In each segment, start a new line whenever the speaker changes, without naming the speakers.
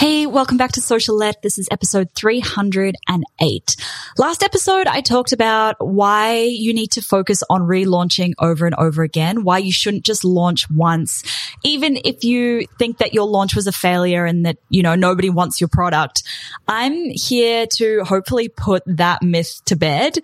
Hey, welcome back to Socialette. This is episode 308. Last episode, I talked about why you need to focus on relaunching over and over again, why you shouldn't just launch once, even if you think that your launch was a failure and that, you know, nobody wants your product. I'm here to hopefully put that myth to bed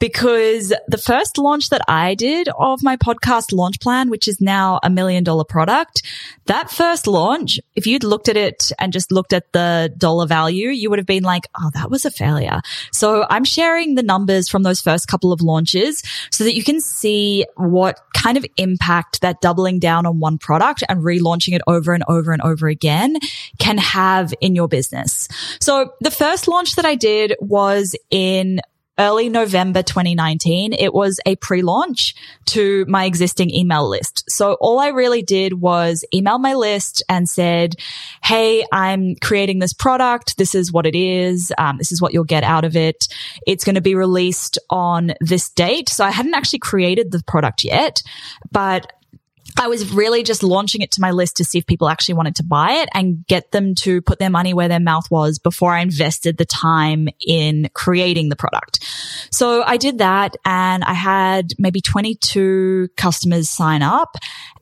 because the first launch that I did of my podcast launch plan, which is now a million dollar product, that first launch, if you'd looked at it and just looked at the dollar value, you would have been like, oh, that was a failure. So I'm sharing the numbers from those first couple of launches so that you can see what kind of impact that doubling down on one product and relaunching it over and over and over again can have in your business. So the first launch that I did was in early November 2019, it was a pre-launch to my existing email list. So all I really did was email my list and said, Hey, I'm creating this product. This is what it is. Um, this is what you'll get out of it. It's going to be released on this date. So I hadn't actually created the product yet, but I was really just launching it to my list to see if people actually wanted to buy it and get them to put their money where their mouth was before I invested the time in creating the product. So I did that and I had maybe 22 customers sign up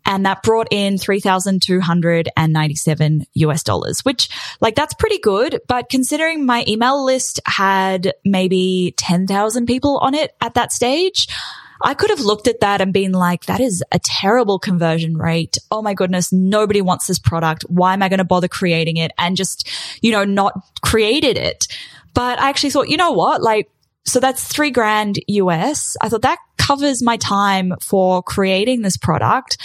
and that brought in 3,297 US dollars, which like that's pretty good. But considering my email list had maybe 10,000 people on it at that stage, I could have looked at that and been like, that is a terrible conversion rate. Oh my goodness. Nobody wants this product. Why am I going to bother creating it and just, you know, not created it? But I actually thought, you know what? Like, so that's three grand US. I thought that covers my time for creating this product.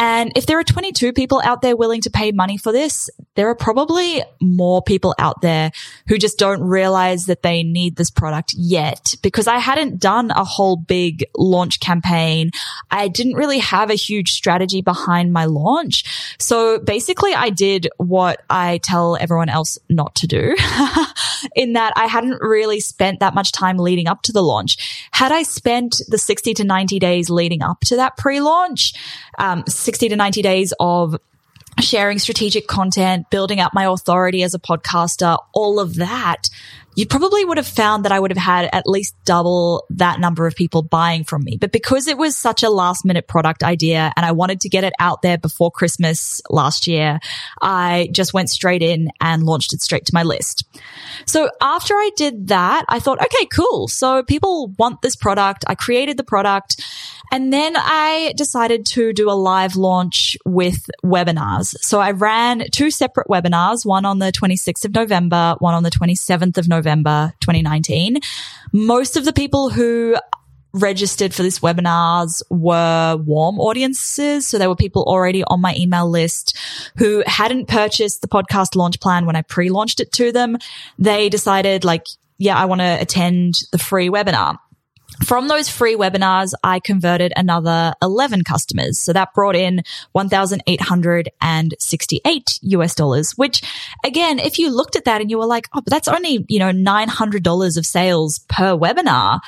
And if there are 22 people out there willing to pay money for this, there are probably more people out there who just don't realize that they need this product yet because I hadn't done a whole big launch campaign. I didn't really have a huge strategy behind my launch. So basically I did what I tell everyone else not to do in that I hadn't really spent that much time leading up to the launch. Had I spent the 60 60 to 90 days leading up to that pre-launch, um, 60 to 90 days of sharing strategic content, building up my authority as a podcaster, all of that, you probably would have found that I would have had at least double that number of people buying from me. But because it was such a last minute product idea and I wanted to get it out there before Christmas last year, I just went straight in and launched it straight to my list. So after I did that, I thought, okay, cool. So people want this product. I created the product and then I decided to do a live launch with webinars. So I ran two separate webinars, one on the 26th of November, one on the 27th of November, 2019. Most of the people who registered for this webinars were warm audiences. So there were people already on my email list who hadn't purchased the podcast launch plan when I pre-launched it to them. They decided like, yeah, I want to attend the free webinar. From those free webinars, I converted another 11 customers. So that brought in 1,868 US dollars, which again, if you looked at that and you were like, oh, but that's only, you know, $900 of sales per webinar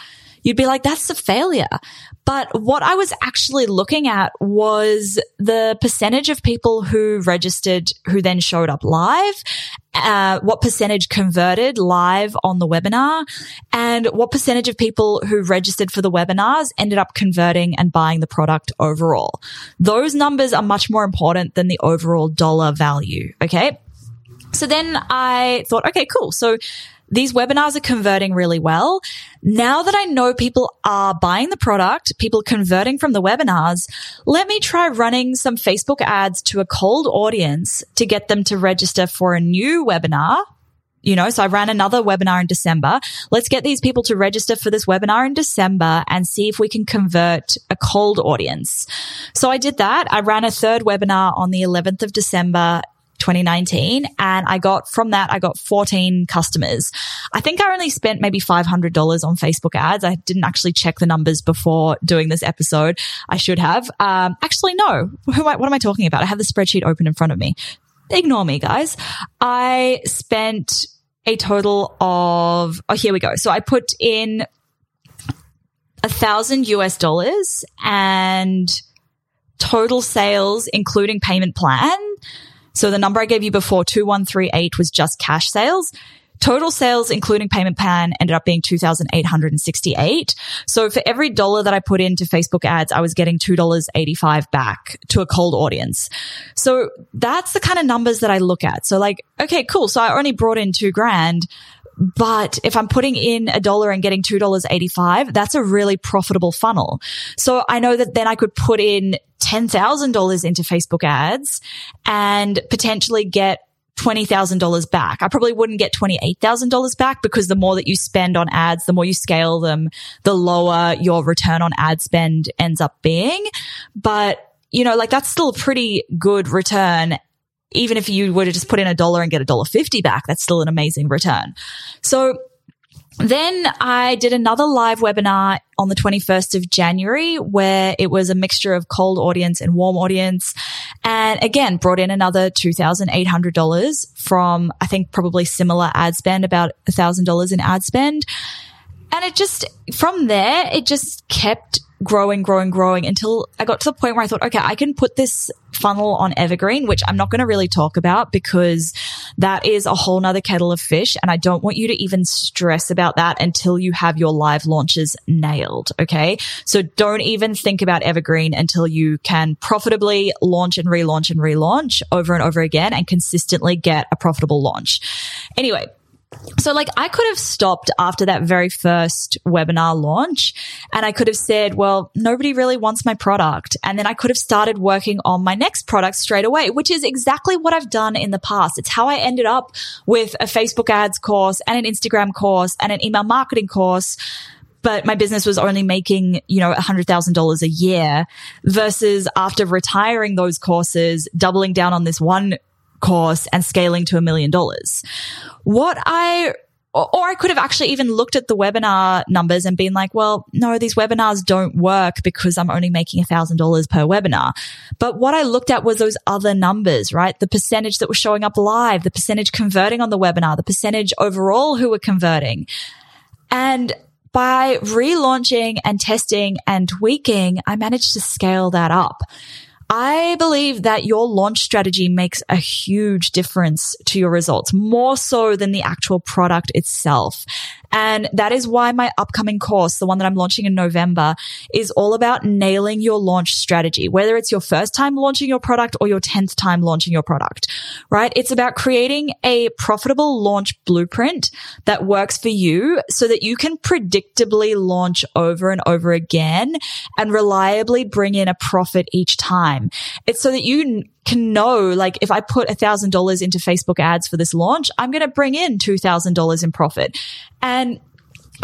you'd be like, that's a failure. But what I was actually looking at was the percentage of people who registered who then showed up live, uh, what percentage converted live on the webinar, and what percentage of people who registered for the webinars ended up converting and buying the product overall. Those numbers are much more important than the overall dollar value. Okay. So then I thought, okay, cool. So these webinars are converting really well. Now that I know people are buying the product, people converting from the webinars, let me try running some Facebook ads to a cold audience to get them to register for a new webinar you know, so I ran another webinar in December. Let's get these people to register for this webinar in December and see if we can convert a cold audience. So I did that. I ran a third webinar on the 11th of December 2019 and I got from that I got 14 customers. I think I only spent maybe $500 on Facebook ads. I didn't actually check the numbers before doing this episode. I should have. Um, actually no. What am I talking about? I have the spreadsheet open in front of me. Ignore me guys. I spent a total of oh here we go. So I put in a thousand US dollars and total sales, including payment plan. So the number I gave you before, 2138 was just cash sales. Total sales, including payment plan, ended up being 2,868. So for every dollar that I put into Facebook ads, I was getting $2.85 back to a cold audience. So that's the kind of numbers that I look at. So like, okay, cool. So I only brought in two grand. But if I'm putting in a dollar and getting $2.85, that's a really profitable funnel. So I know that then I could put in $10,000 into Facebook ads and potentially get $20,000 back. I probably wouldn't get $28,000 back because the more that you spend on ads, the more you scale them, the lower your return on ad spend ends up being. But, you know, like that's still a pretty good return even if you were to just put in a dollar and get a dollar fifty back, that's still an amazing return. So then I did another live webinar on the 21st of January where it was a mixture of cold audience and warm audience. And again, brought in another $2,800 from, I think probably similar ad spend, about $1,000 in ad spend. And it just, from there, it just kept growing, growing, growing until I got to the point where I thought, okay, I can put this funnel on evergreen, which I'm not going to really talk about because that is a whole nother kettle of fish. And I don't want you to even stress about that until you have your live launches nailed. Okay. So don't even think about evergreen until you can profitably launch and relaunch and relaunch over and over again and consistently get a profitable launch. Anyway, so like I could have stopped after that very first webinar launch and I could have said, well, nobody really wants my product. And then I could have started working on my next product straight away, which is exactly what I've done in the past. It's how I ended up with a Facebook ads course and an Instagram course and an email marketing course but my business was only making, you know, $100,000 a year versus after retiring those courses, doubling down on this one course and scaling to a million dollars. What I or I could have actually even looked at the webinar numbers and been like, well, no, these webinars don't work because I'm only making a thousand dollars per webinar. But what I looked at was those other numbers, right? The percentage that was showing up live, the percentage converting on the webinar, the percentage overall who were converting. And by relaunching and testing and tweaking, I managed to scale that up. I believe that your launch strategy makes a huge difference to your results, more so than the actual product itself. And that is why my upcoming course, the one that I'm launching in November, is all about nailing your launch strategy, whether it's your first time launching your product or your 10th time launching your product, right? It's about creating a profitable launch blueprint that works for you so that you can predictably launch over and over again and reliably bring in a profit each time. It's so that you can know, like, if I put a thousand dollars into Facebook ads for this launch, I'm going to bring in $2,000 in profit. And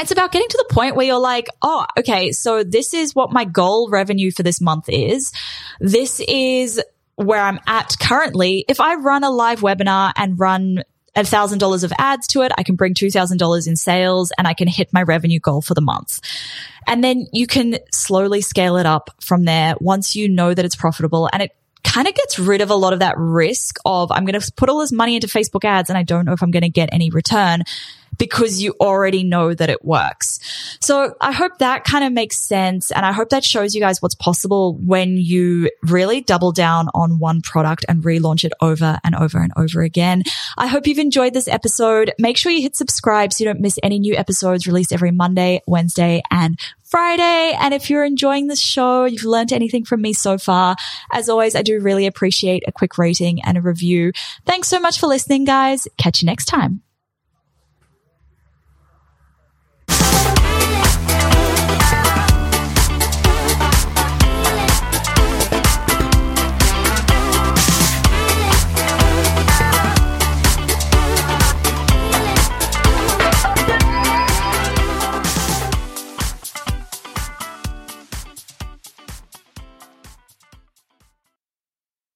it's about getting to the point where you're like, oh, okay, so this is what my goal revenue for this month is. This is where I'm at currently. If I run a live webinar and run a thousand dollars of ads to it, I can bring two thousand dollars in sales and I can hit my revenue goal for the month. And then you can slowly scale it up from there once you know that it's profitable. And it kind of gets rid of a lot of that risk of I'm going to put all this money into Facebook ads and I don't know if I'm going to get any return because you already know that it works. So I hope that kind of makes sense. And I hope that shows you guys what's possible when you really double down on one product and relaunch it over and over and over again. I hope you've enjoyed this episode. Make sure you hit subscribe so you don't miss any new episodes released every Monday, Wednesday, and Friday. And if you're enjoying this show, you've learned anything from me so far, as always, I do really appreciate a quick rating and a review. Thanks so much for listening, guys. Catch you next time.